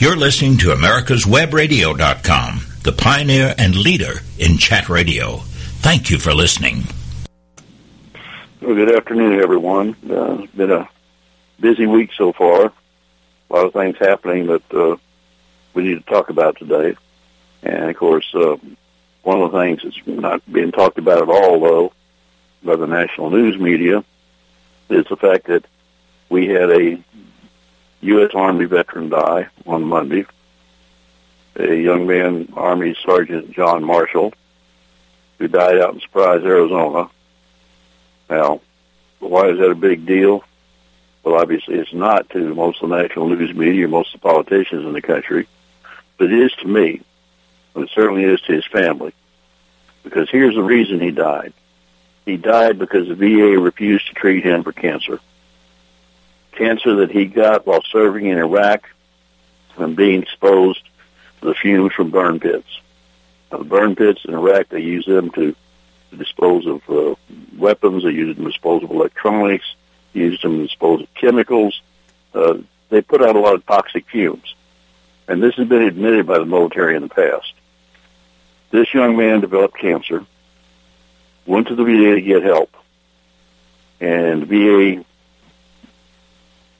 You're listening to America's Webradio.com, the pioneer and leader in chat radio. Thank you for listening. Well, good afternoon, everyone. Uh, it's been a busy week so far. A lot of things happening that uh, we need to talk about today. And of course, uh, one of the things that's not being talked about at all, though, by the national news media, is the fact that we had a U.S. Army veteran die on Monday. A young man, Army Sergeant John Marshall, who died out in Surprise, Arizona. Now, why is that a big deal? Well, obviously it's not to most of the national news media, most of the politicians in the country, but it is to me, and it certainly is to his family. Because here's the reason he died. He died because the VA refused to treat him for cancer cancer that he got while serving in Iraq and being exposed to the fumes from burn pits. Now, the burn pits in Iraq, they use them to, to dispose of uh, weapons. They use them to dispose of electronics. They use them to dispose of chemicals. Uh, they put out a lot of toxic fumes. And this has been admitted by the military in the past. This young man developed cancer, went to the VA to get help, and the VA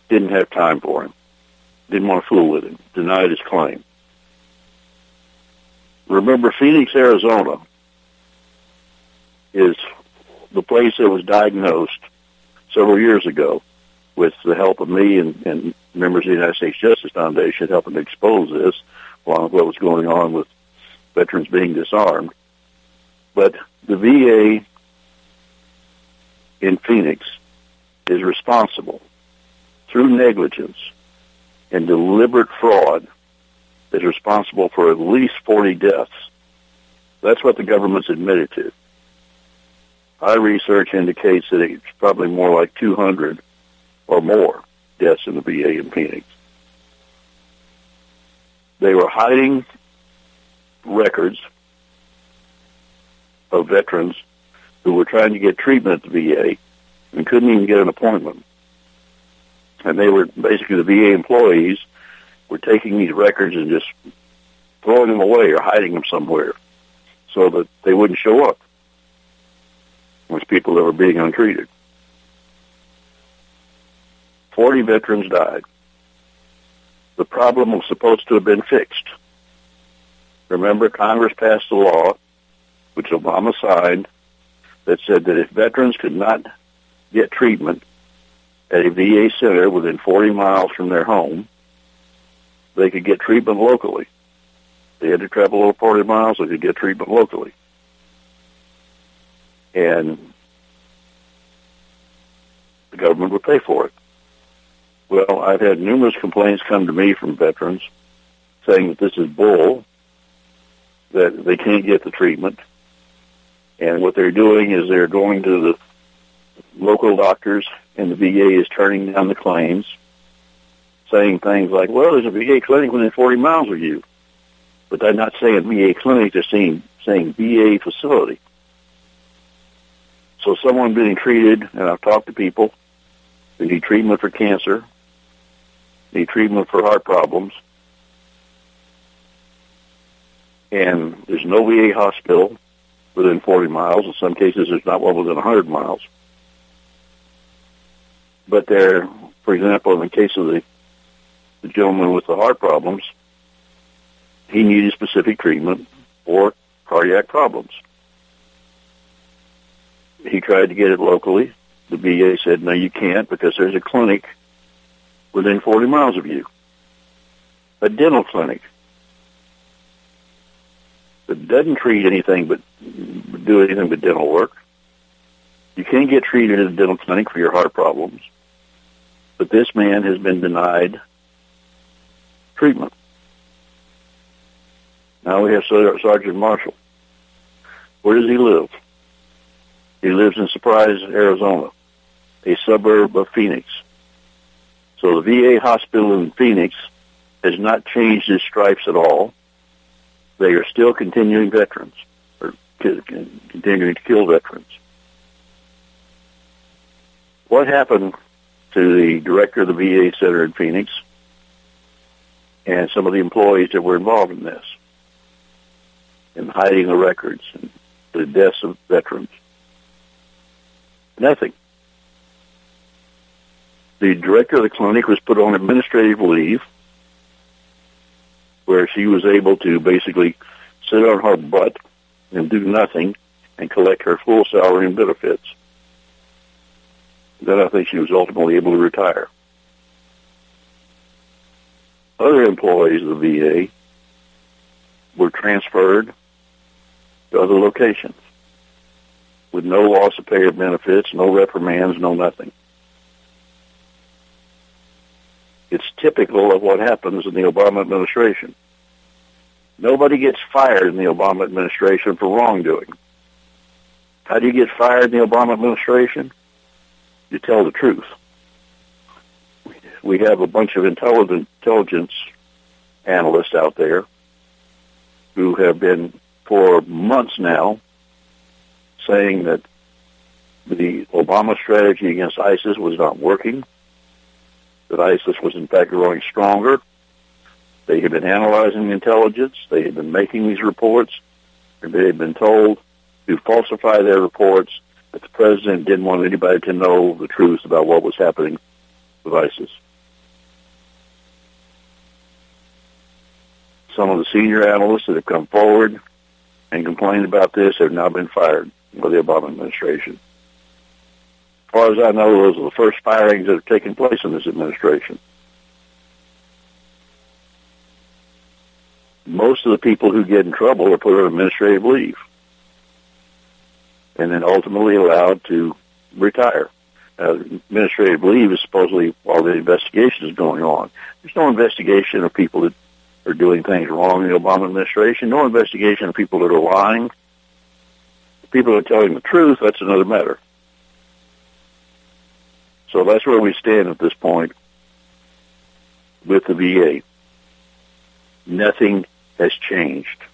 didn't have time for him. Didn't want to fool with him. Denied his claim. Remember, Phoenix, Arizona is the place that was diagnosed several years ago with the help of me and, and members of the United States Justice Foundation helping to expose this, along with what was going on with veterans being disarmed. But the VA in Phoenix is responsible through negligence and deliberate fraud is responsible for at least 40 deaths. That's what the government's admitted to. Our research indicates that it's probably more like 200 or more deaths in the VA in Phoenix. They were hiding records of veterans who were trying to get treatment at the VA and couldn't even get an appointment and they were basically the VA employees were taking these records and just throwing them away or hiding them somewhere so that they wouldn't show up with people that were being untreated. Forty veterans died. The problem was supposed to have been fixed. Remember, Congress passed a law, which Obama signed, that said that if veterans could not get treatment at a VA center within 40 miles from their home, they could get treatment locally. They had to travel over 40 miles, they could get treatment locally. And the government would pay for it. Well, I've had numerous complaints come to me from veterans saying that this is bull, that they can't get the treatment. And what they're doing is they're going to the local doctors and the VA is turning down the claims, saying things like, well, there's a VA clinic within 40 miles of you. But they're not saying VA clinic, they're saying, saying VA facility. So someone being treated, and I've talked to people who need treatment for cancer, need treatment for heart problems, and there's no VA hospital within 40 miles. In some cases, there's not one within 100 miles but they're, for example, in the case of the, the gentleman with the heart problems, he needed specific treatment for cardiac problems. He tried to get it locally. The VA said, no, you can't because there's a clinic within 40 miles of you. A dental clinic that doesn't treat anything but do anything but dental work. You can't get treated at a dental clinic for your heart problems. But this man has been denied treatment. Now we have Sergeant Marshall. Where does he live? He lives in Surprise, Arizona, a suburb of Phoenix. So the VA hospital in Phoenix has not changed its stripes at all. They are still continuing veterans, or continuing to kill veterans. What happened to the director of the VA Center in Phoenix and some of the employees that were involved in this, in hiding the records and the deaths of veterans. Nothing. The director of the clinic was put on administrative leave where she was able to basically sit on her butt and do nothing and collect her full salary and benefits. Then I think she was ultimately able to retire. Other employees of the VA were transferred to other locations with no loss of pay or benefits, no reprimands, no nothing. It's typical of what happens in the Obama administration. Nobody gets fired in the Obama administration for wrongdoing. How do you get fired in the Obama administration? You tell the truth. We have a bunch of intelligence analysts out there who have been for months now saying that the Obama strategy against ISIS was not working, that ISIS was in fact growing stronger. They had been analyzing intelligence. They had been making these reports. They had been told to falsify their reports that the president didn't want anybody to know the truth about what was happening with ISIS. Some of the senior analysts that have come forward and complained about this have now been fired by the Obama administration. As far as I know, those are the first firings that have taken place in this administration. Most of the people who get in trouble are put on administrative leave and then ultimately allowed to retire. Uh, administrative leave is supposedly while the investigation is going on. There's no investigation of people that are doing things wrong in the Obama administration, no investigation of people that are lying. People are telling the truth, that's another matter. So that's where we stand at this point with the VA. Nothing has changed.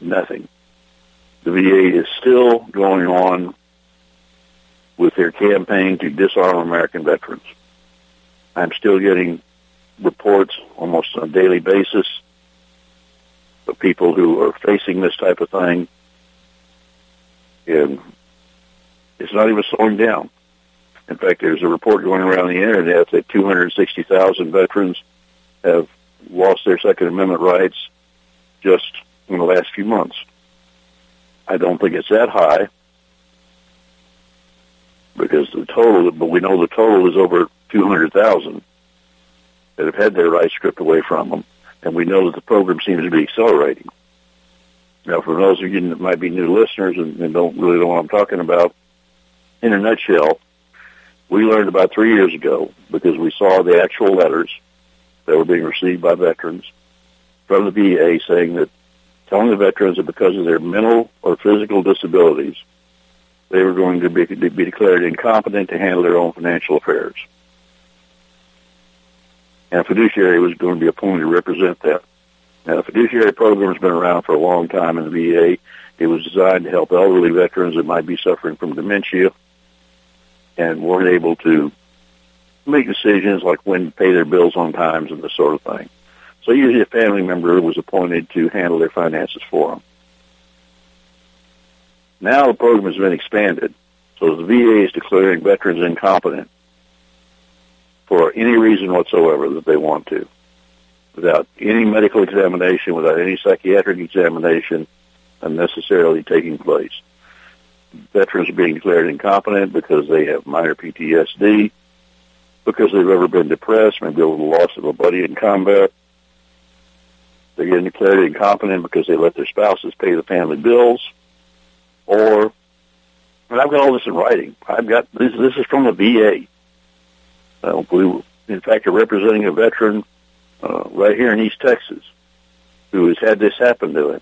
Nothing. The VA is still going on with their campaign to disarm American veterans. I'm still getting reports almost on a daily basis of people who are facing this type of thing. And it's not even slowing down. In fact, there's a report going around the internet that 260,000 veterans have lost their Second Amendment rights just in the last few months. I don't think it's that high because the total, but we know the total is over 200,000 that have had their rights stripped away from them. And we know that the program seems to be accelerating. Now, for those of you that might be new listeners and, and don't really know what I'm talking about, in a nutshell, we learned about three years ago because we saw the actual letters that were being received by veterans from the VA saying that telling the veterans that because of their mental or physical disabilities, they were going to be, be declared incompetent to handle their own financial affairs. And a fiduciary was going to be appointed to represent that. Now, the fiduciary program has been around for a long time in the VA. It was designed to help elderly veterans that might be suffering from dementia and weren't able to make decisions like when to pay their bills on times and this sort of thing. So usually a family member was appointed to handle their finances for them. Now the program has been expanded, so the VA is declaring veterans incompetent for any reason whatsoever that they want to, without any medical examination, without any psychiatric examination unnecessarily taking place. Veterans are being declared incompetent because they have minor PTSD, because they've ever been depressed, maybe over the loss of a buddy in combat, they're getting declared incompetent because they let their spouses pay the family bills, or, and I've got all this in writing. I've got this. This is from the VA. Uh, we, in fact, are representing a veteran uh, right here in East Texas who has had this happen to him.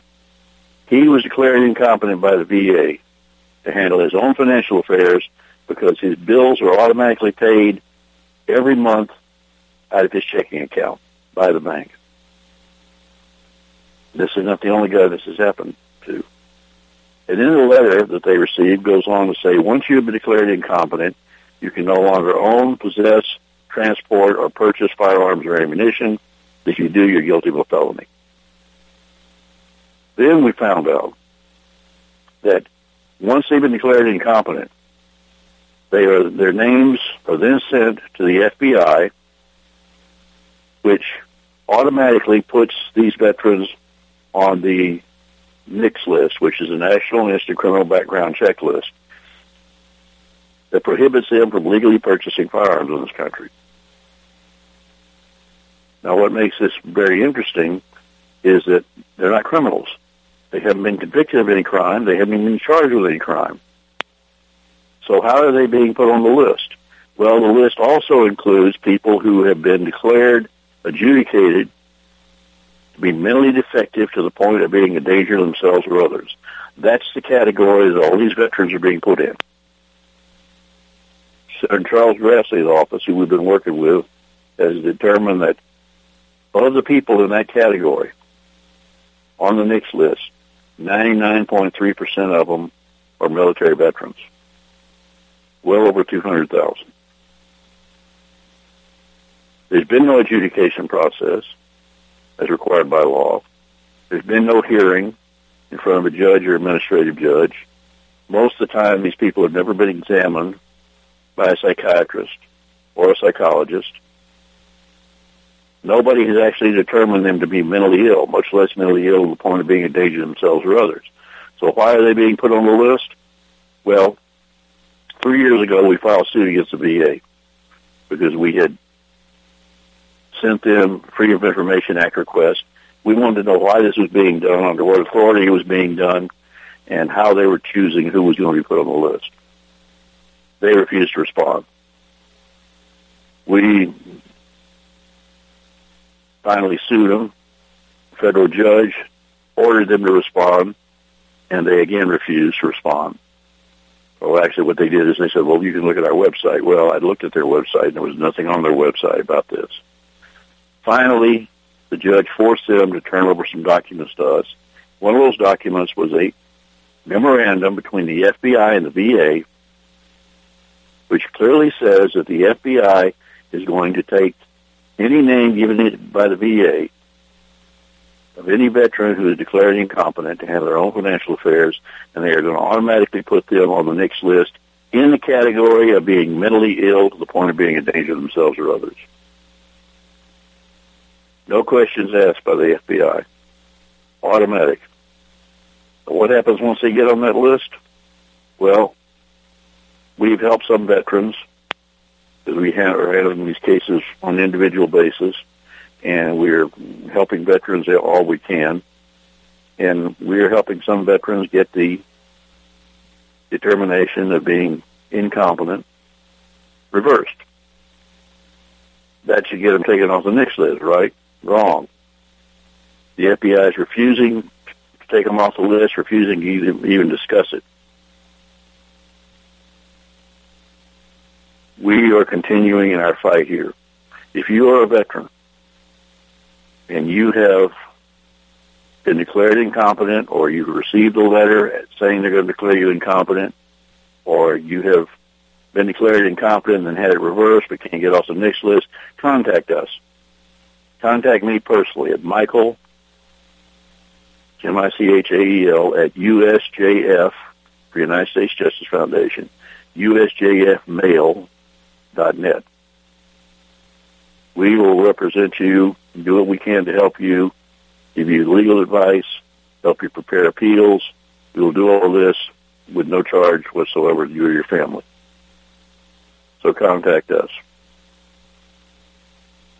He was declared incompetent by the VA to handle his own financial affairs because his bills are automatically paid every month out of his checking account by the bank. This is not the only guy this has happened to. And in the letter that they received goes on to say, once you have been declared incompetent, you can no longer own, possess, transport, or purchase firearms or ammunition. If you do, you're guilty of a felony. Then we found out that once they've been declared incompetent, they are, their names are then sent to the FBI, which automatically puts these veterans on the NICS list, which is the National Instant Criminal Background Check list, that prohibits them from legally purchasing firearms in this country. Now, what makes this very interesting is that they're not criminals. They haven't been convicted of any crime. They haven't been charged with any crime. So how are they being put on the list? Well, the list also includes people who have been declared, adjudicated to be mentally defective to the point of being a danger to themselves or others. That's the category that all these veterans are being put in. And Charles Grassley's office, who we've been working with, has determined that of the people in that category on the NICS list, 99.3% of them are military veterans. Well over 200,000. There's been no adjudication process as required by law. There's been no hearing in front of a judge or administrative judge. Most of the time, these people have never been examined by a psychiatrist or a psychologist. Nobody has actually determined them to be mentally ill, much less mentally ill to the point of being a danger to themselves or others. So why are they being put on the list? Well, three years ago we filed suit against the VA because we had sent them Freedom of Information Act request. We wanted to know why this was being done, under what authority it was being done, and how they were choosing who was going to be put on the list. They refused to respond. We finally sued them. Federal judge ordered them to respond, and they again refused to respond. Well, actually, what they did is they said, well, you can look at our website. Well, I looked at their website, and there was nothing on their website about this. Finally, the judge forced them to turn over some documents to us. One of those documents was a memorandum between the FBI and the VA, which clearly says that the FBI is going to take any name given it by the VA of any veteran who is declared incompetent to handle their own financial affairs, and they are going to automatically put them on the NICS list in the category of being mentally ill to the point of being a danger to themselves or others. No questions asked by the FBI. Automatic. What happens once they get on that list? Well, we've helped some veterans because we are handling these cases on an individual basis, and we're helping veterans all we can. And we're helping some veterans get the determination of being incompetent reversed. That should get them taken off the NICS list, right? Wrong. The FBI is refusing to take them off the list, refusing to even even discuss it. we are continuing in our fight here. If you are a veteran and you have been declared incompetent or you've received a letter saying they're going to declare you incompetent or you have been declared incompetent and had it reversed but can't get off the NICS list, contact us. Contact me personally at Michael, M-I-C-H-A-E-L, at USJF, for United States Justice Foundation, USJF net. We will represent you, do what we can to help you, give you legal advice, help you prepare appeals. We will do all this with no charge whatsoever to you or your family. So contact us.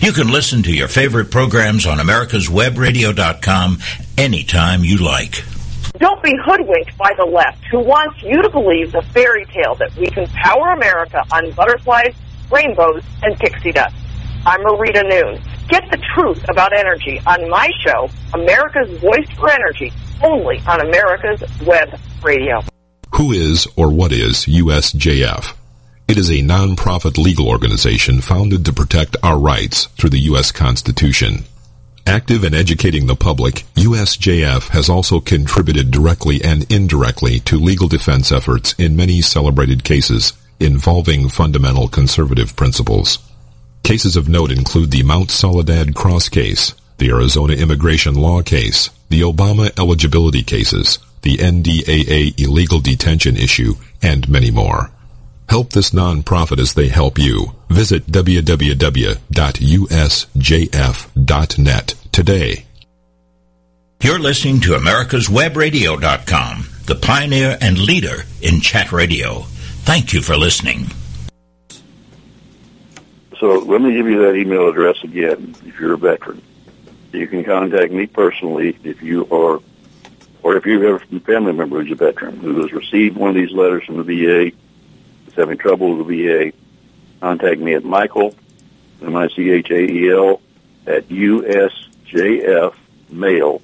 You can listen to your favorite programs on americaswebradio.com anytime you like. Don't be hoodwinked by the left who wants you to believe the fairy tale that we can power America on butterflies, rainbows, and pixie dust. I'm Marita Noon. Get the truth about energy on my show, America's Voice for Energy, only on America's Web Radio. Who is or what is USJF? It is a non-profit legal organization founded to protect our rights through the U.S. Constitution. Active in educating the public, USJF has also contributed directly and indirectly to legal defense efforts in many celebrated cases involving fundamental conservative principles. Cases of note include the Mount Soledad Cross case, the Arizona immigration law case, the Obama eligibility cases, the NDAA illegal detention issue, and many more. Help this nonprofit as they help you. Visit www.usjf.net today. You're listening to americaswebradio.com, the pioneer and leader in chat radio. Thank you for listening. So let me give you that email address again if you're a veteran. You can contact me personally if you are, or if you have a family member who's a veteran who has received one of these letters from the VA having trouble with the VA, contact me at Michael, M-I-C-H-A-E-L, at USJF mail,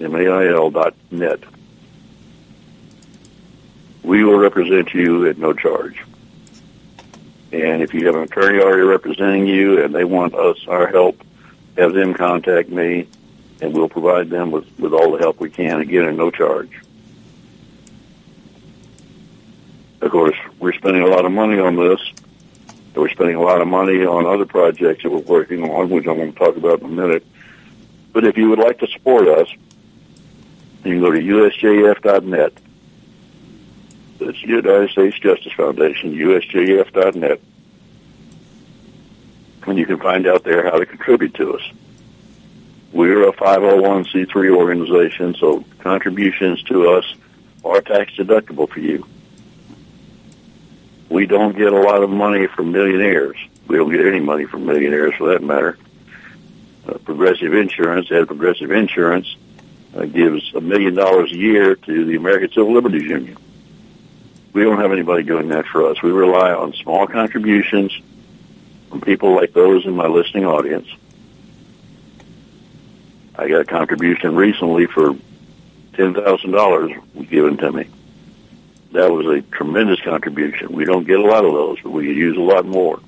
M-A-I-L dot net. We will represent you at no charge. And if you have an attorney already representing you and they want us, our help, have them contact me and we'll provide them with, with all the help we can, again, at no charge. Of course, we're spending a lot of money on this. We're spending a lot of money on other projects that we're working on, which I'm going to talk about in a minute. But if you would like to support us, you can go to usjf.net. It's United States Justice Foundation, usjf.net. And you can find out there how to contribute to us. We're a 501c3 organization, so contributions to us are tax deductible for you we don't get a lot of money from millionaires. We don't get any money from millionaires for that matter. Uh, progressive insurance, Ed Progressive Insurance, uh, gives a million dollars a year to the American Civil Liberties Union. We don't have anybody doing that for us. We rely on small contributions from people like those in my listening audience. I got a contribution recently for $10,000 given to me that was a tremendous contribution. We don't get a lot of those, but we could use a lot more.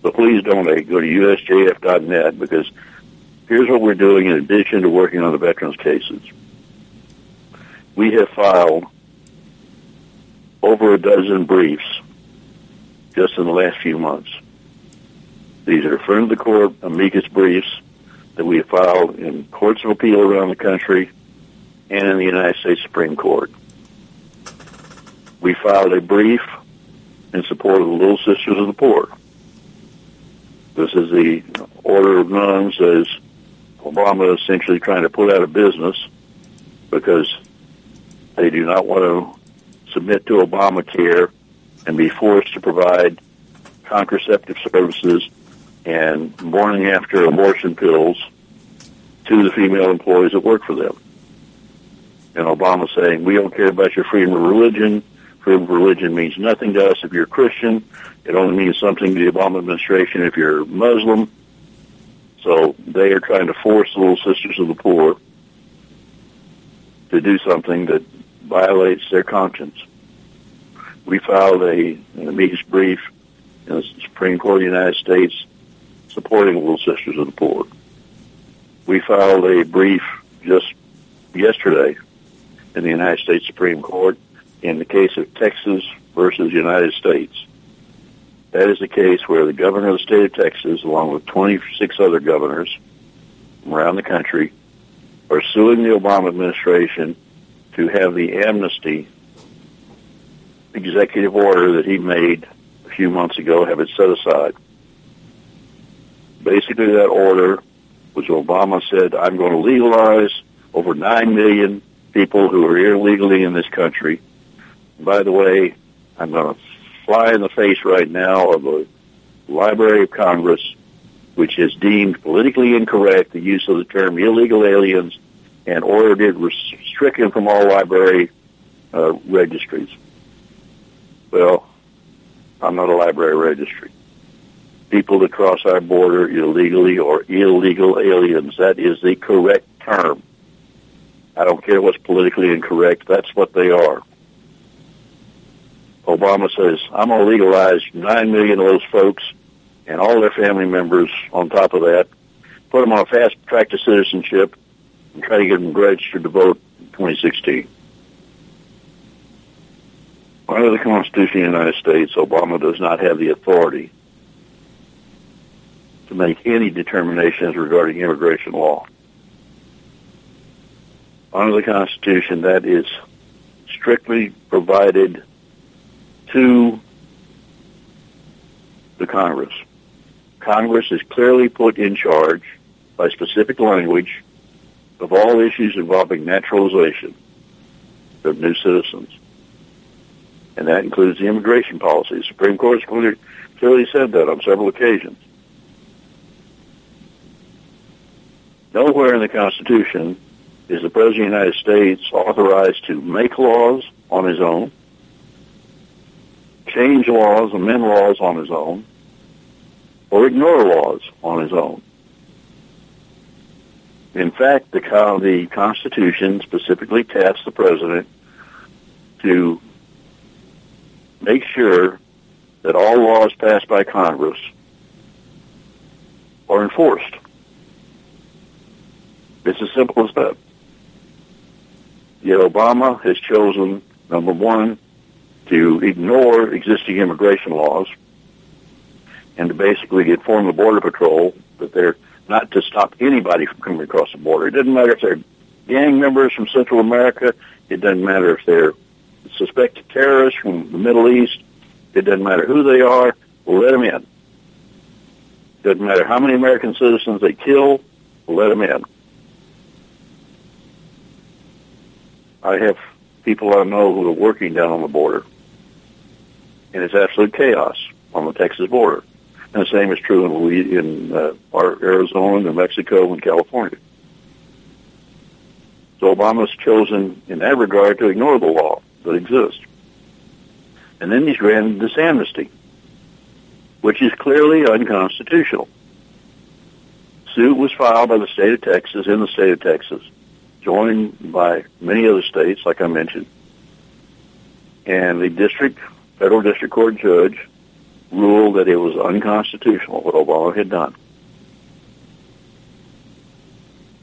But please donate. Go to usjf.net because here's what we're doing in addition to working on the veterans cases. We have filed over a dozen briefs just in the last few months. These are friend of the court amicus briefs that we have filed in courts of appeal around the country and in the United States Supreme Court we filed a brief in support of the Little Sisters of the Poor. This is the Order of Nuns as Obama is essentially trying to put out of business because they do not want to submit to Obamacare and be forced to provide contraceptive services and morning after abortion pills to the female employees that work for them. And Obama saying, we don't care about your freedom of religion religion means nothing to us if you're Christian. It only means something to the Obama administration if you're Muslim. So they are trying to force the Little Sisters of the Poor to do something that violates their conscience. We filed a, an amicus brief in the Supreme Court of the United States supporting the Little Sisters of the Poor. We filed a brief just yesterday in the United States Supreme Court in the case of Texas versus United States. That is the case where the governor of the state of Texas, along with 26 other governors from around the country, are suing the Obama administration to have the amnesty executive order that he made a few months ago have it set aside. Basically, that order was Obama said, I'm going to legalize over 9 million people who are illegally in this country. By the way, I'm going to fly in the face right now of the Library of Congress, which has deemed politically incorrect the use of the term illegal aliens and ordered it restricted from all library uh, registries. Well, I'm not a library registry. People that cross our border illegally or illegal aliens, that is the correct term. I don't care what's politically incorrect, that's what they are. Obama says, I'm going to legalize 9 million of those folks and all their family members on top of that, put them on a fast track to citizenship, and try to get them registered to vote in 2016. Under the Constitution of the United States, Obama does not have the authority to make any determinations regarding immigration law. Under the Constitution, that is strictly provided to the Congress. Congress is clearly put in charge by specific language of all issues involving naturalization of new citizens. And that includes the immigration policy. The Supreme Court has clearly, clearly said that on several occasions. Nowhere in the Constitution is the President of the United States authorized to make laws on his own, change laws, amend laws on his own, or ignore laws on his own. In fact, the, the Constitution specifically tasks the President to make sure that all laws passed by Congress are enforced. It's as simple as that. Yet Obama has chosen, number one, to ignore existing immigration laws and to basically inform the Border Patrol that they're not to stop anybody from coming across the border. It doesn't matter if they're gang members from Central America. It doesn't matter if they're suspected terrorists from the Middle East. It doesn't matter who they are. We'll let them in. It doesn't matter how many American citizens they kill. We'll let them in. I have people I know who are working down on the border, and it's absolute chaos on the Texas border. And the same is true in, in uh, Arizona, New Mexico, and California. So Obama's chosen in that regard to ignore the law that exists. And then he's granted this amnesty, which is clearly unconstitutional. Suit was filed by the state of Texas in the state of Texas, joined by many other states, like I mentioned. And the district, federal district court judge ruled that it was unconstitutional what Obama had done.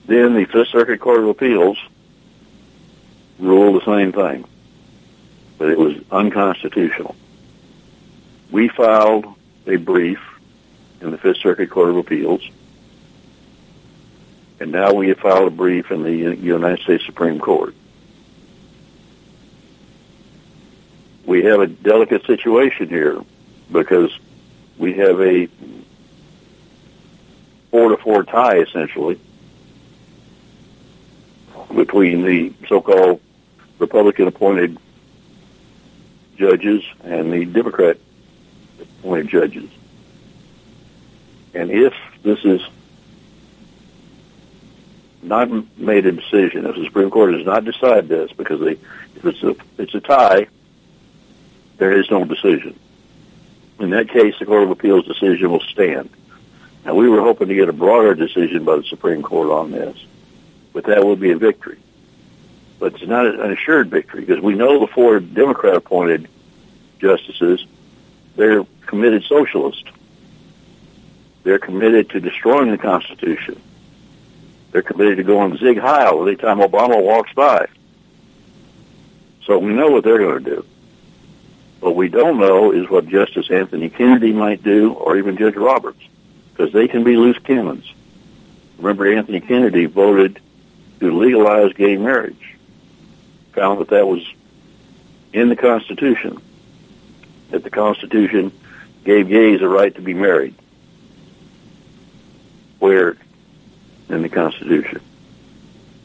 Then the Fifth Circuit Court of Appeals ruled the same thing that it was unconstitutional. We filed a brief in the Fifth Circuit Court of Appeals, and now we have filed a brief in the United States Supreme Court. We have a delicate situation here because we have a four to four tie essentially between the so-called Republican appointed judges and the Democrat appointed judges. And if this is not made a decision, if the Supreme Court does not decide this, because they, if it's a it's a tie, there is no decision. In that case, the Court of Appeals decision will stand. Now, we were hoping to get a broader decision by the Supreme Court on this, but that would be a victory but it's not an assured victory because we know the four Democrat appointed justices, they're committed socialists. They're committed to destroying the Constitution. They're committed to going sieg heil every time Obama walks by. So we know what they're going to do. What we don't know is what Justice Anthony Kennedy might do or even Judge Roberts because they can be loose cannons. Remember, Anthony Kennedy voted to legalize gay marriage found that that was in the Constitution, that the Constitution gave gays a right to be married. Where in the Constitution?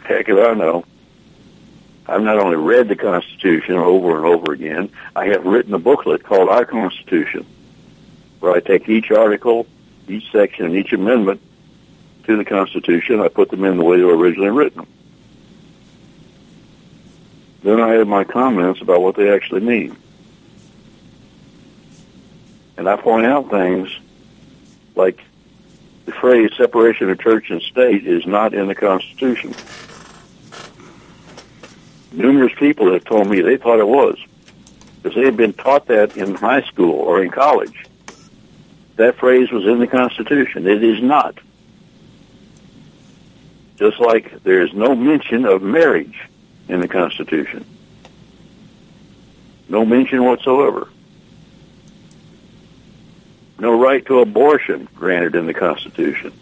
Heck if I know. I've not only read the Constitution over and over again, I have written a booklet called Our Constitution, where I take each article, each section, and each amendment to the Constitution. I put them in the way they were originally written. Then I have my comments about what they actually mean. And I point out things like the phrase separation of church and state is not in the Constitution. Numerous people have told me they thought it was because they had been taught that in high school or in college. That phrase was in the Constitution. It is not. Just like there is no mention of marriage in the Constitution. No mention whatsoever. No right to abortion granted in the Constitution.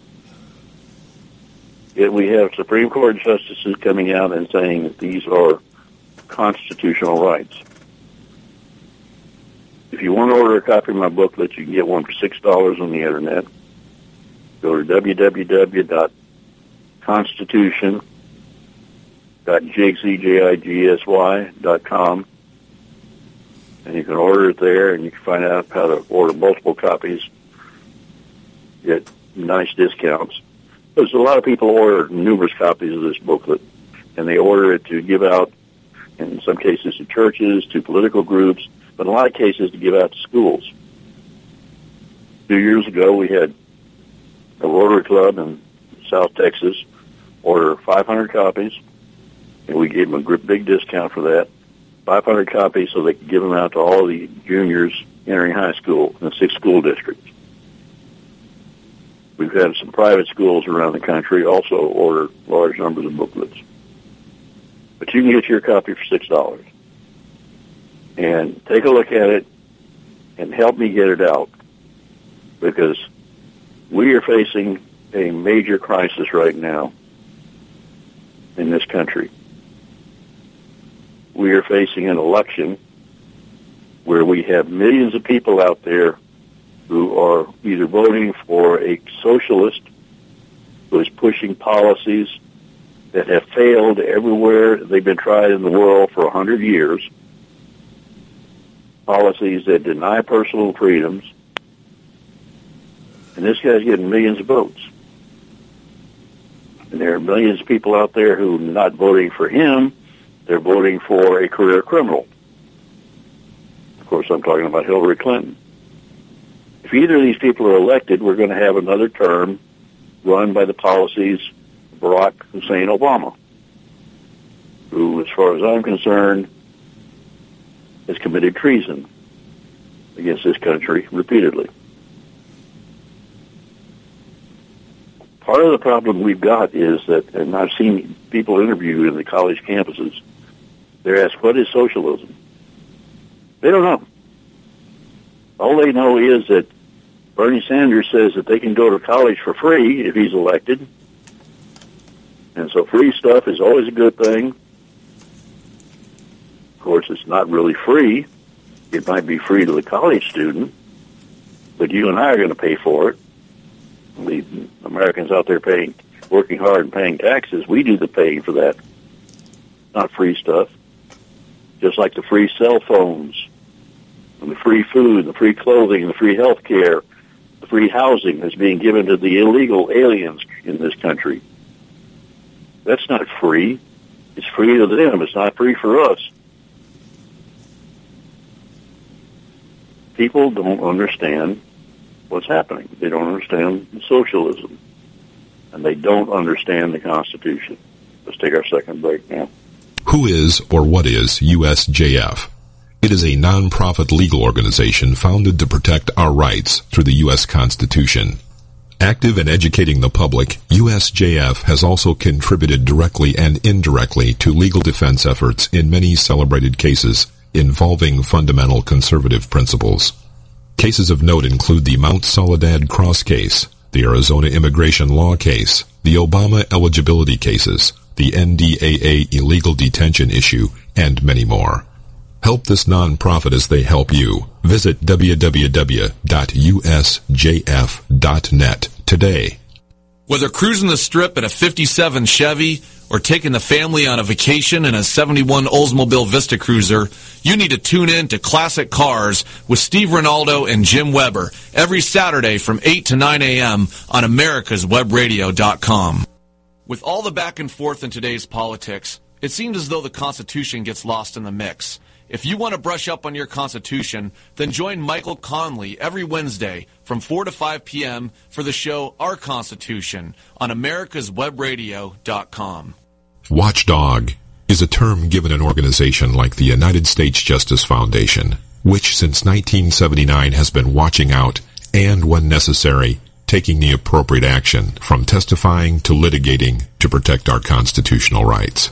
We have Supreme Court justices coming out and saying that these are constitutional rights. If you want to order a copy of my booklet, you can get one for six dollars on the internet. Go to www.constitution.jigsy.com and you can order it there and you can find out how to order multiple copies, get nice discounts. There's a lot of people order numerous copies of this booklet, and they order it to give out, in some cases, to churches, to political groups, but in a lot of cases to give out to schools. Two years ago, we had a Rotary Club in South Texas order 500 copies, and we gave them a big discount for that. 500 copies so they could give them out to all the juniors entering high school in the six school districts. We've had some private schools around the country also order large numbers of booklets. But you can get your copy for six dollars. And take a look at it and help me get it out because we are facing a major crisis right now in this country. We are facing an election where we have millions of people out there who are either voting for a socialist who is pushing policies that have failed everywhere they've been tried in the world for a hundred years, policies that deny personal freedoms, and this guy's getting millions of votes. And there are millions of people out there who are not voting for him, they're voting for a career criminal. Of course, I'm talking about Hillary Clinton. If either of these people are elected, we're going to have another term run by the policies of Barack Hussein Obama, who, as far as I'm concerned, has committed treason against this country repeatedly. Part of the problem we've got is that, and I've seen people interviewed in the college campuses, they're asked, what is socialism? They don't know. All they know is that Bernie Sanders says that they can go to college for free if he's elected. And so free stuff is always a good thing. Of course, it's not really free. It might be free to the college student, but you and I are going to pay for it. The Americans out there paying, working hard and paying taxes, we do the paying for that. Not free stuff. Just like the free cell phones, and the free food, the free clothing, the free health care, free housing that's being given to the illegal aliens in this country. That's not free. It's free to them. It's not free for us. People don't understand what's happening. They don't understand socialism. And they don't understand the Constitution. Let's take our second break now. Who is or what is USJF? It is a non-profit legal organization founded to protect our rights through the U.S. Constitution. Active in educating the public, USJF has also contributed directly and indirectly to legal defense efforts in many celebrated cases involving fundamental conservative principles. Cases of note include the Mount Soledad Cross case, the Arizona immigration law case, the Obama eligibility cases, the NDAA illegal detention issue, and many more. Help this nonprofit as they help you. Visit www.usjf.net today. Whether cruising the strip in a 57 Chevy or taking the family on a vacation in a 71 Oldsmobile Vista Cruiser, you need to tune in to Classic Cars with Steve Ronaldo and Jim Weber every Saturday from 8 to 9 a.m. on americaswebradio.com. With all the back and forth in today's politics, it seems as though the Constitution gets lost in the mix. If you want to brush up on your Constitution, then join Michael Connelly every Wednesday from 4 to 5 p.m. for the show Our Constitution on americaswebradio.com. Watchdog is a term given an organization like the United States Justice Foundation, which since 1979 has been watching out and, when necessary, taking the appropriate action from testifying to litigating to protect our constitutional rights.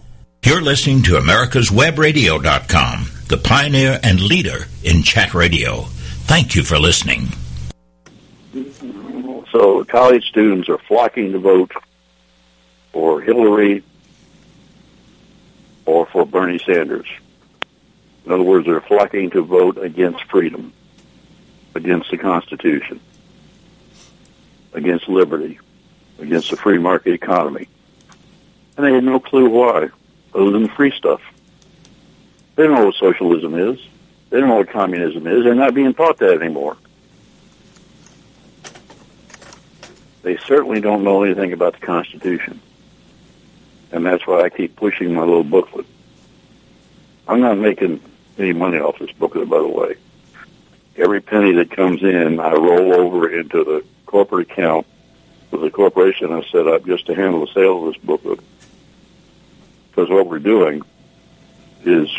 You're listening to America'sWebRadio.com, the pioneer and leader in chat radio. Thank you for listening. So college students are flocking to vote for Hillary or for Bernie Sanders. In other words, they're flocking to vote against freedom, against the Constitution, against liberty, against the free market economy. And they had no clue why other than free stuff. They don't know what socialism is. They don't know what communism is. They're not being taught that anymore. They certainly don't know anything about the Constitution. And that's why I keep pushing my little booklet. I'm not making any money off this booklet, by the way. Every penny that comes in, I roll over into the corporate account of the corporation I set up just to handle the sale of this booklet because what we're doing is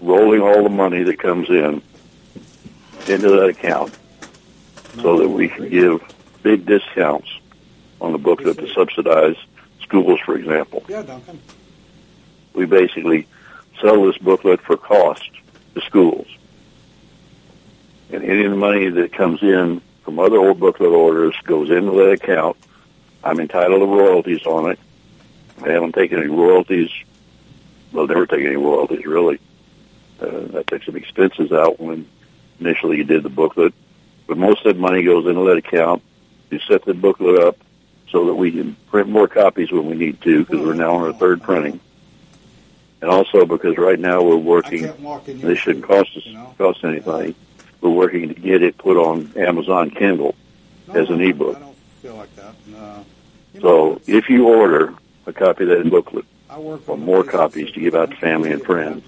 rolling all the money that comes in into that account so that we can give big discounts on the booklet to subsidize schools, for example. Yeah, Duncan. We basically sell this booklet for cost to schools. And any of the money that comes in from other old booklet orders goes into that account. I'm entitled to royalties on it. I haven't taken any royalties. Well, never take any royalties really. Uh, I took some expenses out when initially you did the booklet, but most of that money goes into that account. You set the booklet up so that we can print more copies when we need to because we're now on our third printing. And also because right now we're working, this shouldn't cost us cost anything. We're working to get it put on Amazon Kindle as an ebook. I don't feel like that. So if you order a copy of that booklet I work or more copies to give out to family and friends,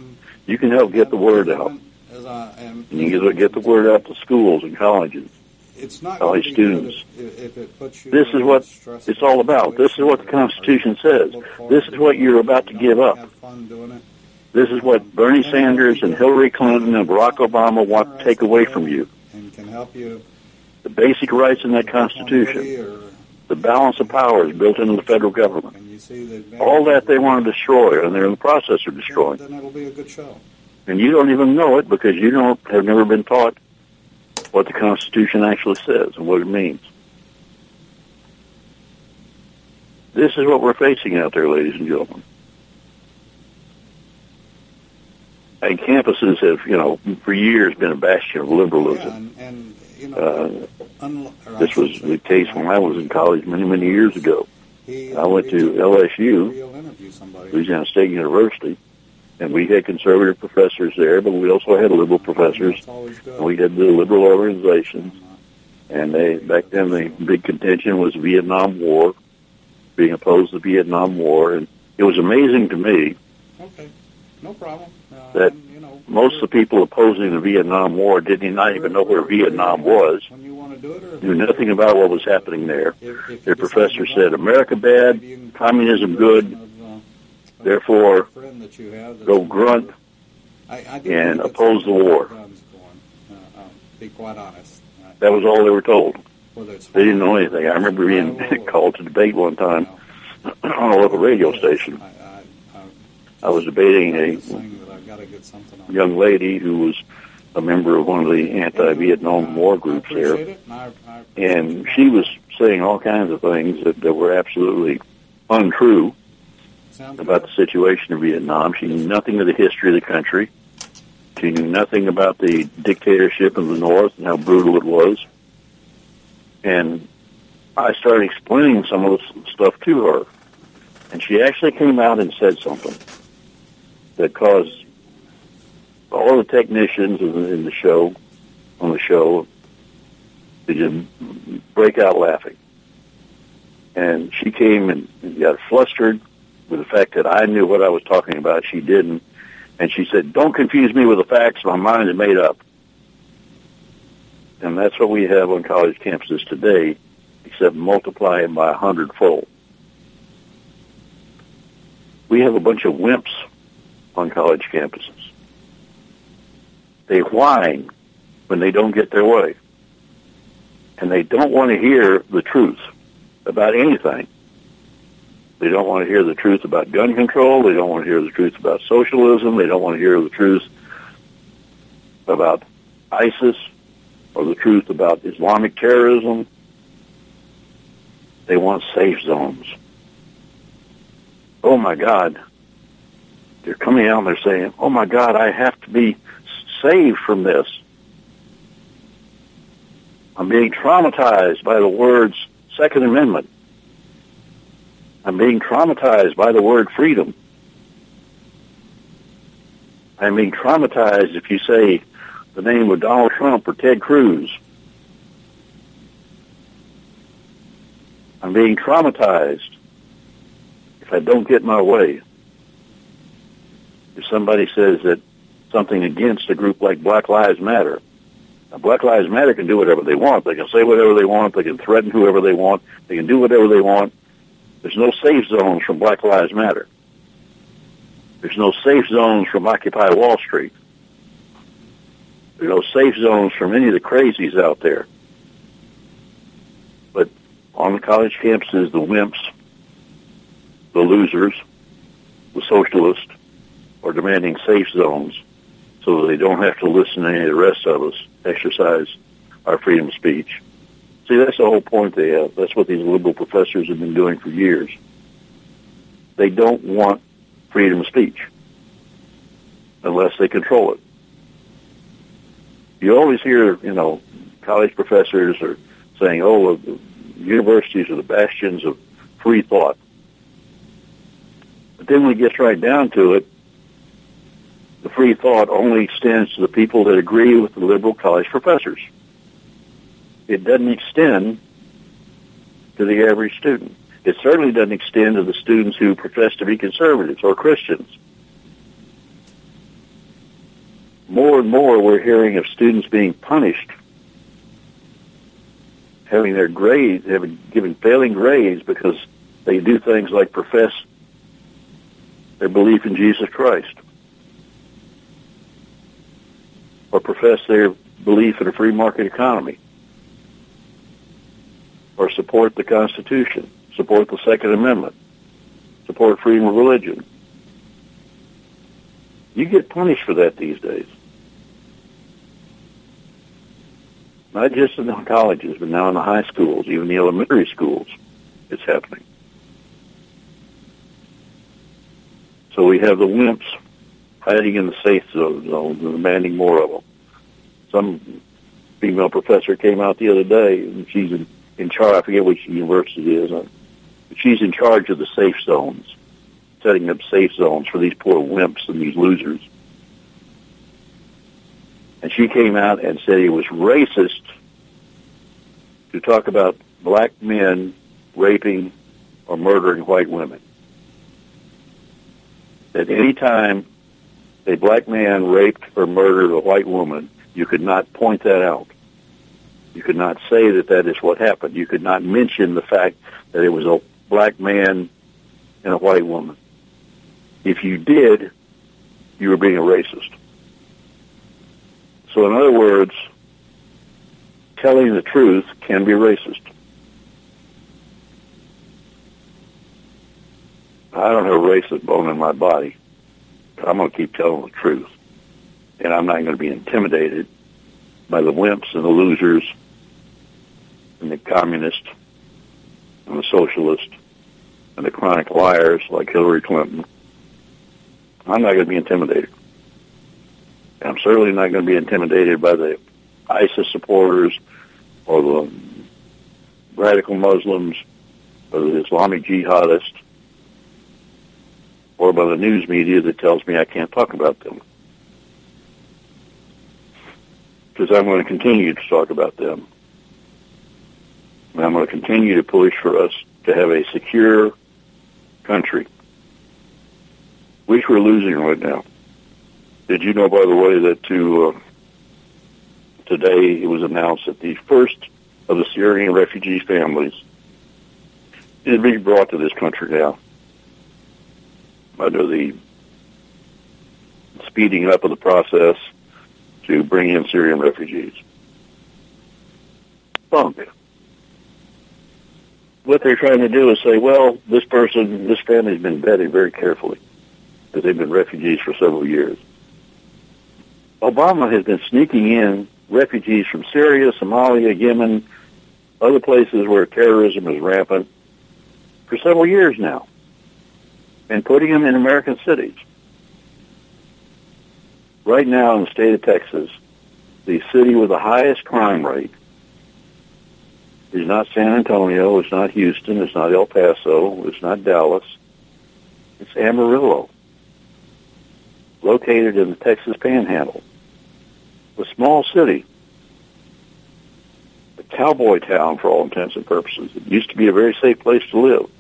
you can help get the word out. As I am, And you can get the word out to schools and colleges. it's not college gonna be good students. If, if it puts you This is what it's all about. This is what the Constitution says. you look forward This is what you're about to give up. Have fun doing it. This is what Bernie Sanders and Hillary Clinton and Barack Obama want to take away from you. And can help you The basic rights in that Constitution, the balance of powers built into the federal government. and you see the All that they want to destroy, and they're in the process of destroying. Then it'll be a good show. And you don't even know it because you don't have never been taught what the Constitution actually says and what it means. This is what we're facing out there, ladies and gentlemen. And campuses have, you know, for years been a bastion of Yeah, liberalism. and, and you know, Uh, unlo- or I this was the case when I was in college many, many years ago. I went to LSU. Louisiana State University, and we had conservative professors there, but we also had liberal professors. That's always good. And we had the liberal organizations, and they back then the big contention was Vietnam War, being opposed to the Vietnam War, and it was amazing to me Okay, no problem. Uh, That and, you know, most of the people opposing the Vietnam War didn't even know where Vietnam was, knew nothing about what was happening there. Their professor said, "America bad, communism good, therefore go grunt and oppose the war." That was all they were told. They didn't know anything. I remember being called to debate one time on a local radio station. I, was debating a got to get something on. young lady who was a member of one of the anti-Vietnam War groups there, and I, I and she was saying all kinds of things that, that were absolutely untrue about the situation in Vietnam. She knew nothing of the history of the country. She knew nothing about the dictatorship in the North and how brutal it was. And I started explaining some of this stuff to her. And she actually came out and said something that caused all the technicians in the, in the show, on the show, to just break out laughing. And she came and got flustered with the fact that I knew what I was talking about. She didn't. And she said, don't confuse me with the facts. My mind is made up. And that's what we have on college campuses today, except multiply it by a hundredfold. We have a bunch of wimps on college campuses. They whine when they don't get their way. And they don't want to hear the truth about anything. They don't want to hear the truth about gun control. They don't want to hear the truth about socialism. They don't want to hear the truth about ISIS or the truth about Islamic terrorism. They want safe zones. Oh my God. They're coming out and they're saying, oh my God, I have to be saved from this. I'm being traumatized by the words Second Amendment. I'm being traumatized by the word freedom. I'm being traumatized if you say the name of Donald Trump or Ted Cruz. I'm being traumatized if I don't get my way. If somebody says that something against a group like Black Lives Matter. Now, Black Lives Matter can do whatever they want. They can say whatever they want. They can threaten whoever they want. They can do whatever they want. There's no safe zones from Black Lives Matter. There's no safe zones from Occupy Wall Street. There's no safe zones from any of the crazies out there. But on the college campuses, the wimps, the losers, the socialists are demanding safe zones so they don't have to listen to any of the rest of us exercise our freedom of speech. See, that's the whole point they have. That's what these liberal professors have been doing for years. They don't want freedom of speech unless they control it. You always hear, you know, college professors are saying, oh, the universities are the bastions of free thought. But then when it gets right down to it, the free thought only extends to the people that agree with the liberal college professors. It doesn't extend to the average student. It certainly doesn't extend to the students who profess to be conservatives or Christians. More and more we're hearing of students being punished, having their grades, having given failing grades because they do things like profess their belief in Jesus Christ or profess their belief in a free market economy or support the Constitution, support the Second Amendment, support freedom of religion. You get punished for that these days. Not just in the colleges, but now in the high schools, even the elementary schools, it's happening. So we have the wimps hiding in the safe zone, demanding more of them. Some female professor came out the other day, and she's in, in charge. I forget which university it is, uh, she's in charge of the safe zones, setting up safe zones for these poor wimps and these losers. And she came out and said it was racist to talk about black men raping or murdering white women. That any time a black man raped or murdered a white woman, you could not point that out. You could not say that that is what happened. You could not mention the fact that it was a black man and a white woman. If you did, you were being a racist. So in other words, telling the truth can be racist. I don't have a racist bone in my body. I'm going to keep telling the truth. And I'm not going to be intimidated by the wimps and the losers and the communists and the socialists and the chronic liars like Hillary Clinton. I'm not going to be intimidated. I'm certainly not going to be intimidated by the ISIS supporters or the radical Muslims or the Islamic jihadists or by the news media that tells me I can't talk about them. Because I'm going to continue to talk about them. And I'm going to continue to push for us to have a secure country, which we're losing right now. Did you know, by the way, that to uh, today it was announced that the first of the Syrian refugee families is being brought to this country now under the speeding up of the process to bring in Syrian refugees. Bunk. What they're trying to do is say, well, this person, this family's been vetted very carefully because they've been refugees for several years. Obama has been sneaking in refugees from Syria, Somalia, Yemen, other places where terrorism is rampant for several years now and putting them in American cities. Right now in the state of Texas, the city with the highest crime rate is not San Antonio, it's not Houston, it's not El Paso, it's not Dallas, it's Amarillo, located in the Texas Panhandle a small city, a cowboy town for all intents and purposes. It used to be a very safe place to live.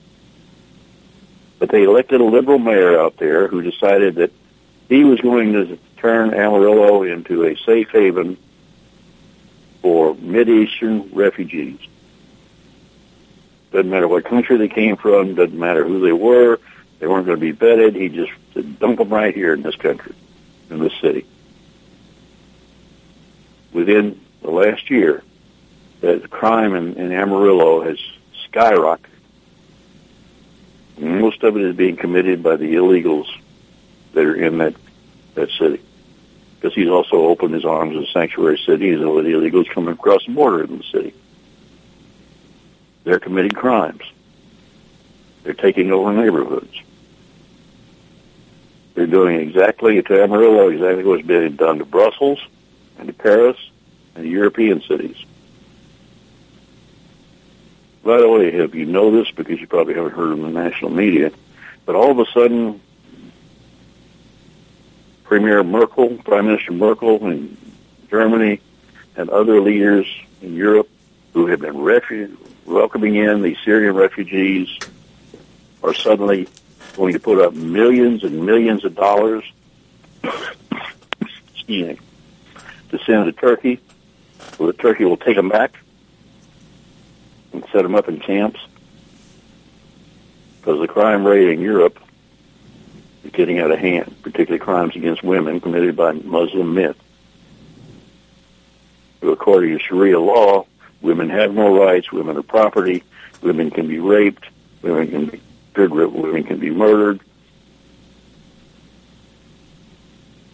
But they elected a liberal mayor out there who decided that he was going to turn Amarillo into a safe haven for Mideastern refugees. Doesn't matter what country they came from, doesn't matter who they were, they weren't going to be vetted. He just said, dump them right here in this country, in this city within the last year that crime in, in Amarillo has skyrocketed. Most of it is being committed by the illegals that are in that that city. Because he's also opened his arms a sanctuary city and the illegals coming across the border in the city. They're committing crimes. They're taking over neighborhoods. They're doing exactly to Amarillo exactly what's being done to Brussels, and to Paris and to European cities. By the way, if you know this, because you probably haven't heard in the national media, but all of a sudden, Premier Merkel, Prime Minister Merkel in Germany, and other leaders in Europe who have been refu- welcoming in these Syrian refugees are suddenly going to put up millions and millions of dollars to send to Turkey. Well, Turkey will take them back and set them up in camps because the crime rate in Europe is getting out of hand, particularly crimes against women committed by Muslim men. According to Sharia law, women have no rights, women are property, women can be raped, women can be women can be murdered,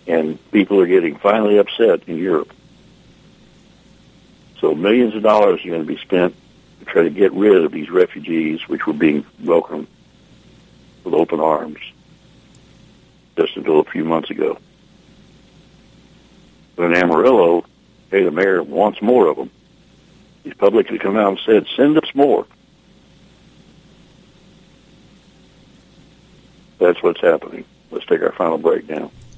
and people are getting finally upset in Europe. So millions of dollars are going to be spent try to get rid of these refugees, which were being welcomed with open arms just until a few months ago. But in Amarillo, hey, the mayor wants more of them. He's publicly come out and said, send us more. That's what's happening. Let's take our final break now.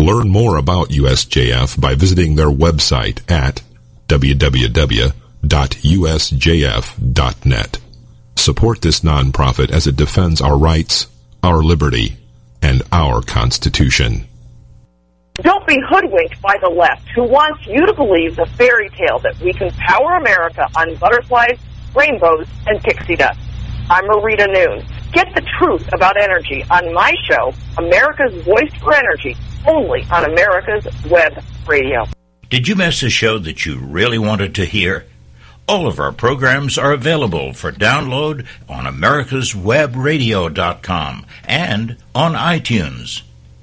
Learn more about USJF by visiting their website at www.usjf.net. Support this nonprofit as it defends our rights, our liberty, and our Constitution. Don't be hoodwinked by the left who wants you to believe the fairy tale that we can power America on butterflies, rainbows, and pixie dust. I'm Marita Noon. Get the truth about energy on my show, America's Voice for Energy, only on America's Web Radio. Did you miss a show that you really wanted to hear? All of our programs are available for download on americaswebradio.com and on iTunes.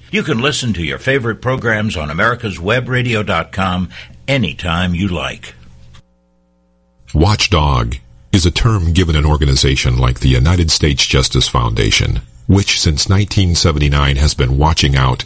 You can listen to your favorite programs on americaswebradio.com anytime you like. Watchdog is a term given an organization like the United States Justice Foundation, which since 1979 has been watching out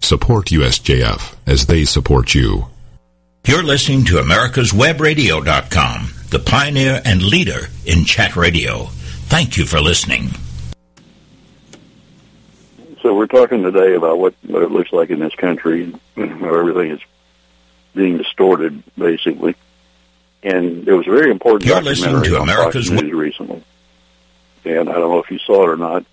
Support USJF as they support you. You're listening to America'sWebRadio.com, the pioneer and leader in chat radio. Thank you for listening. So we're talking today about what, what it looks like in this country, how everything is being distorted, basically. And there was a very important You're listening documentary to on America's Fox News recently. And I don't know if you saw it or not.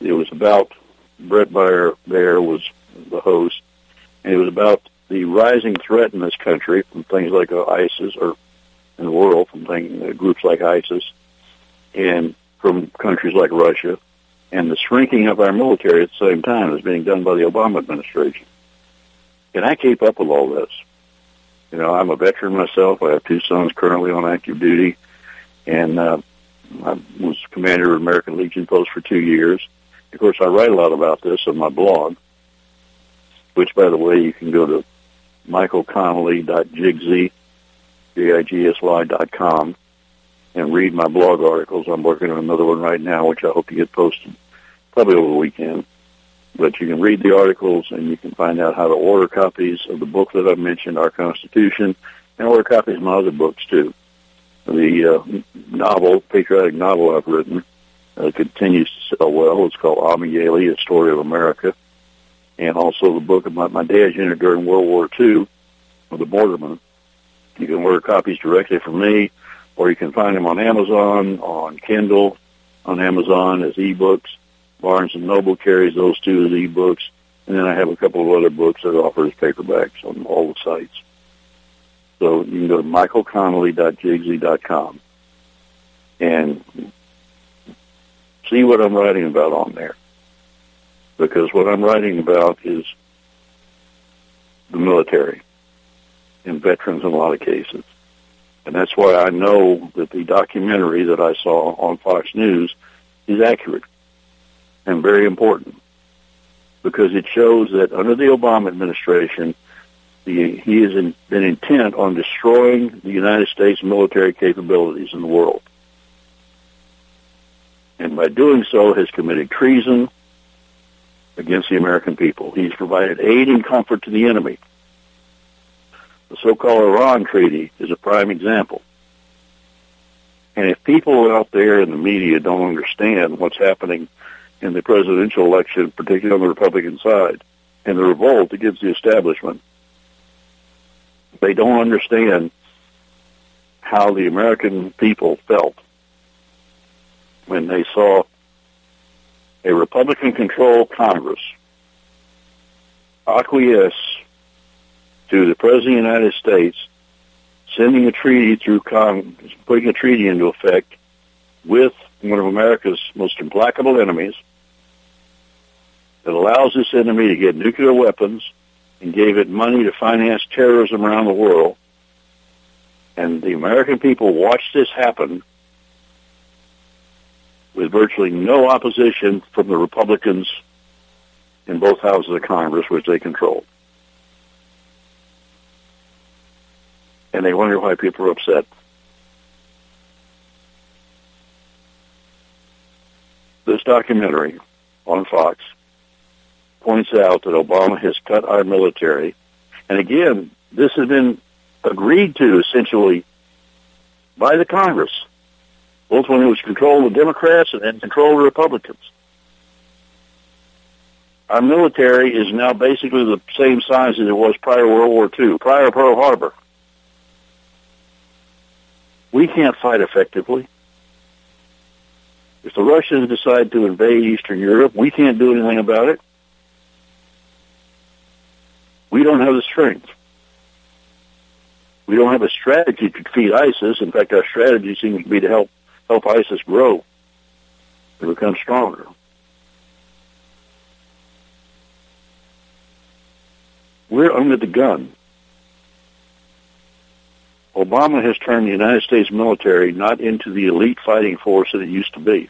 It was about Bret Baier, Baier was the host, and it was about the rising threat in this country from things like uh, ISIS, or in the world from things, uh, groups like ISIS, and from countries like Russia, and the shrinking of our military at the same time is being done by the Obama administration. Can I keep up with all this? You know, I'm a veteran myself. I have two sons currently on active duty, and uh, I was commander of American Legion Post for two years. Of course, I write a lot about this on my blog, which, by the way, you can go to michaelconnelly.jigsy, J-I-G-S-Y dot com, and read my blog articles. I'm working on another one right now, which I hope to get posted probably over the weekend. But you can read the articles and you can find out how to order copies of the book that I mentioned, Our Constitution, and order copies of my other books too. The uh, novel, patriotic novel I've written, uh, continues to sell well. It's called Amiyeli, A Story of America. And also the book about my dad's unit during World War II, of the Bordermen. You can order copies directly from me, or you can find them on Amazon, on Kindle, on Amazon as ebooks. Barnes and Noble carries those two as ebooks, and then I have a couple of other books that offer as paperbacks on all the sites. So you can go to michaelconnelly.jigsy.com and see what I'm writing about on there. Because what I'm writing about is the military and veterans in a lot of cases. And that's why I know that the documentary that I saw on Fox News is accurate and very important because it shows that under the Obama administration, the, he has in, been intent on destroying the United States military capabilities in the world. And by doing so has committed treason against the American people. He's provided aid and comfort to the enemy. The so-called Iran Treaty is a prime example. And if people out there in the media don't understand what's happening in the presidential election, particularly on the Republican side, and the revolt against the establishment, they don't understand how the American people felt when they saw a Republican-controlled Congress acquiesce to the President of the United States sending a treaty through Congress, putting a treaty into effect with one of America's most implacable enemies that allows this enemy to get nuclear weapons and gave it money to finance terrorism around the world. And the American people watched this happen with virtually no opposition from the Republicans in both houses of Congress, which they control. And they wonder why people are upset. This documentary on Fox points out that Obama has cut our military And again, this has been agreed to essentially by the Congress, both when it was controlled the Democrats and then controlled the Republicans. Our military is now basically the same size as it was prior to World War II, prior to Pearl Harbor. We can't fight effectively. If the Russians decide to invade Eastern Europe, we can't do anything about it. We don't have the strength. We don't have a strategy to defeat ISIS. In fact, our strategy seems to be to help help ISIS grow and become stronger. We're under the gun. Obama has turned the United States military not into the elite fighting force that it used to be,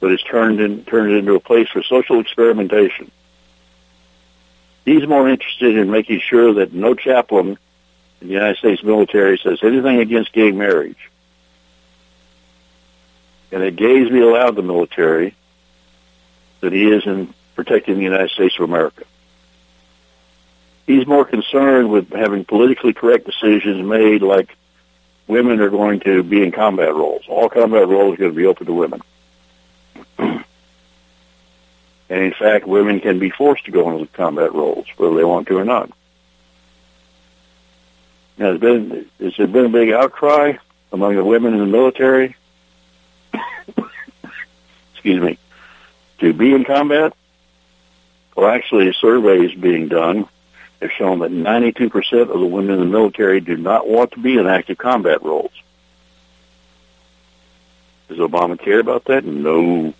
but has turned in, turned it into a place for social experimentation. He's more interested in making sure that no chaplain in the United States military says anything against gay marriage. And that gays be allowed the military that he is in protecting the United States of America. He's more concerned with having politically correct decisions made like women are going to be in combat roles. All combat roles are going to be open to women. and in fact, women can be forced to go into combat roles, whether they want to or not. Now, has been has there been a big outcry among the women in the military? Excuse me, to be in combat. Well, actually, surveys being done have shown that 92% of the women in the military do not want to be in active combat roles. Does Obama care about that? No.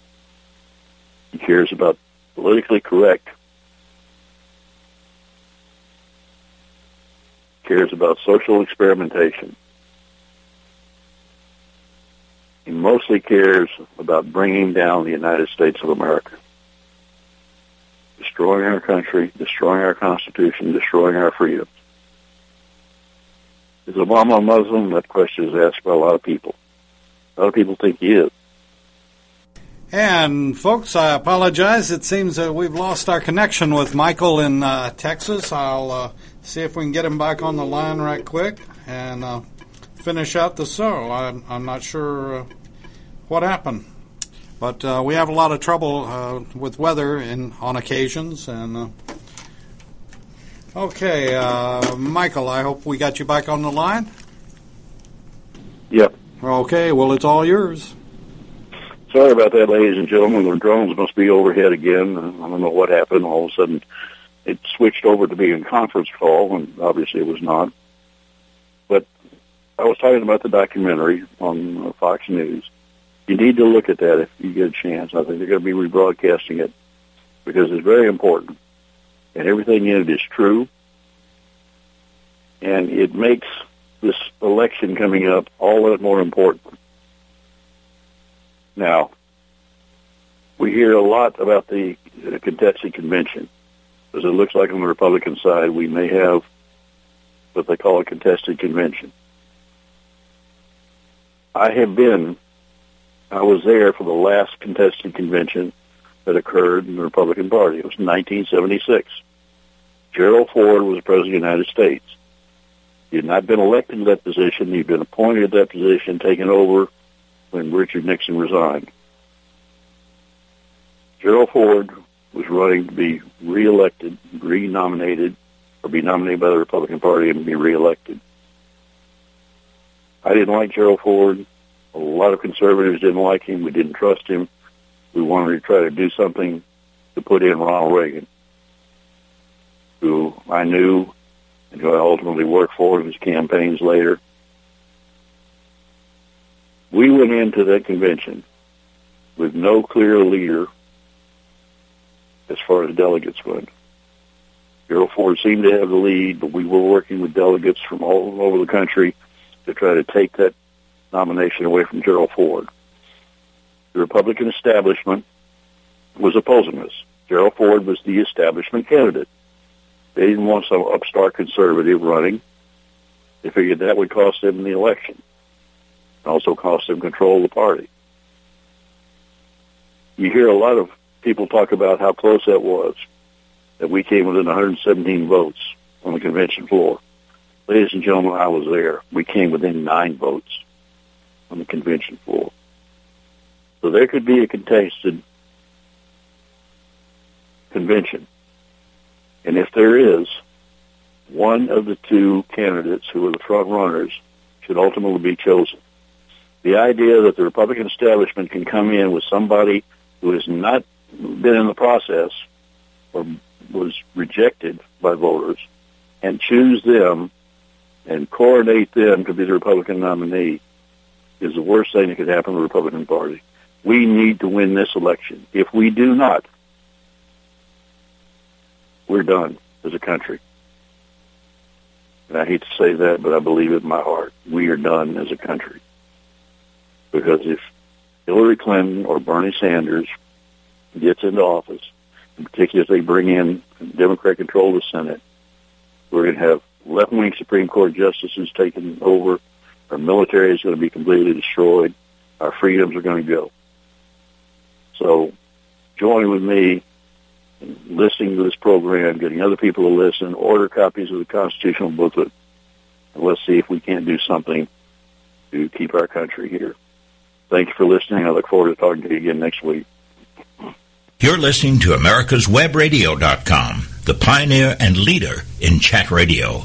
He cares about politically correct. Cares about social experimentation. He mostly cares about bringing down the United States of America destroying our country, destroying our Constitution, destroying our freedoms. Is Obama a Muslim? That question is asked by a lot of people. A lot of people think he is. And folks, I apologize. It seems that we've lost our connection with Michael in uh, Texas. I'll uh, see if we can get him back on the line right quick and uh, finish out the show. I'm, I'm not sure uh, what happened. But uh, we have a lot of trouble uh, with weather in, on occasions. And uh, okay, uh, Michael, I hope we got you back on the line. Yep. Okay, well, it's all yours. Sorry about that, ladies and gentlemen. The drones must be overhead again. I don't know what happened. All of a sudden, it switched over to being a conference call, and obviously it was not. But I was talking about the documentary on uh, Fox News you need to look at that if you get a chance. I think they're going to be rebroadcasting it because it's very important, and everything in it is true, and it makes this election coming up all that more important. Now, we hear a lot about the contested convention, because it looks like on the Republican side we may have what they call a contested convention. I have been I was there for the last contested convention that occurred in the Republican Party. It was 1976. Gerald Ford was President of the United States. He had not been elected to that position. He'd been appointed to that position, taken over when Richard Nixon resigned. Gerald Ford was running to be reelected, re-nominated, or be nominated by the Republican Party and be reelected. I didn't like Gerald Ford. A lot of conservatives didn't like him. We didn't trust him. We wanted to try to do something to put in Ronald Reagan, who I knew and who I ultimately worked for in his campaigns later. We went into that convention with no clear leader as far as delegates went. Gerald Ford seemed to have the lead, but we were working with delegates from all over the country to try to take that nomination away from Gerald Ford. The Republican establishment was opposing this. Gerald Ford was the establishment candidate. They didn't want some upstart conservative running. They figured that would cost them the election. and also cost them control of the party. You hear a lot of people talk about how close that was, that we came within 117 votes on the convention floor. Ladies and gentlemen, I was there. We came within nine votes on the convention floor. So there could be a contested convention. And if there is, one of the two candidates who are the front runners should ultimately be chosen. The idea that the Republican establishment can come in with somebody who has not been in the process or was rejected by voters and choose them and coordinate them to be the Republican nominee is the worst thing that could happen to the Republican Party. We need to win this election. If we do not, we're done as a country. And I hate to say that, but I believe it in my heart. We are done as a country. Because if Hillary Clinton or Bernie Sanders gets into office, in particular if they bring in Democrat control of the Senate, we're going to have left-wing Supreme Court justices taking over. Our military is going to be completely destroyed. Our freedoms are going to go. So join with me in listening to this program, getting other people to listen, order copies of the constitutional booklet, and let's see if we can't do something to keep our country here. Thank you for listening. I look forward to talking to you again next week. You're listening to America'sWebRadio.com, the pioneer and leader in chat radio.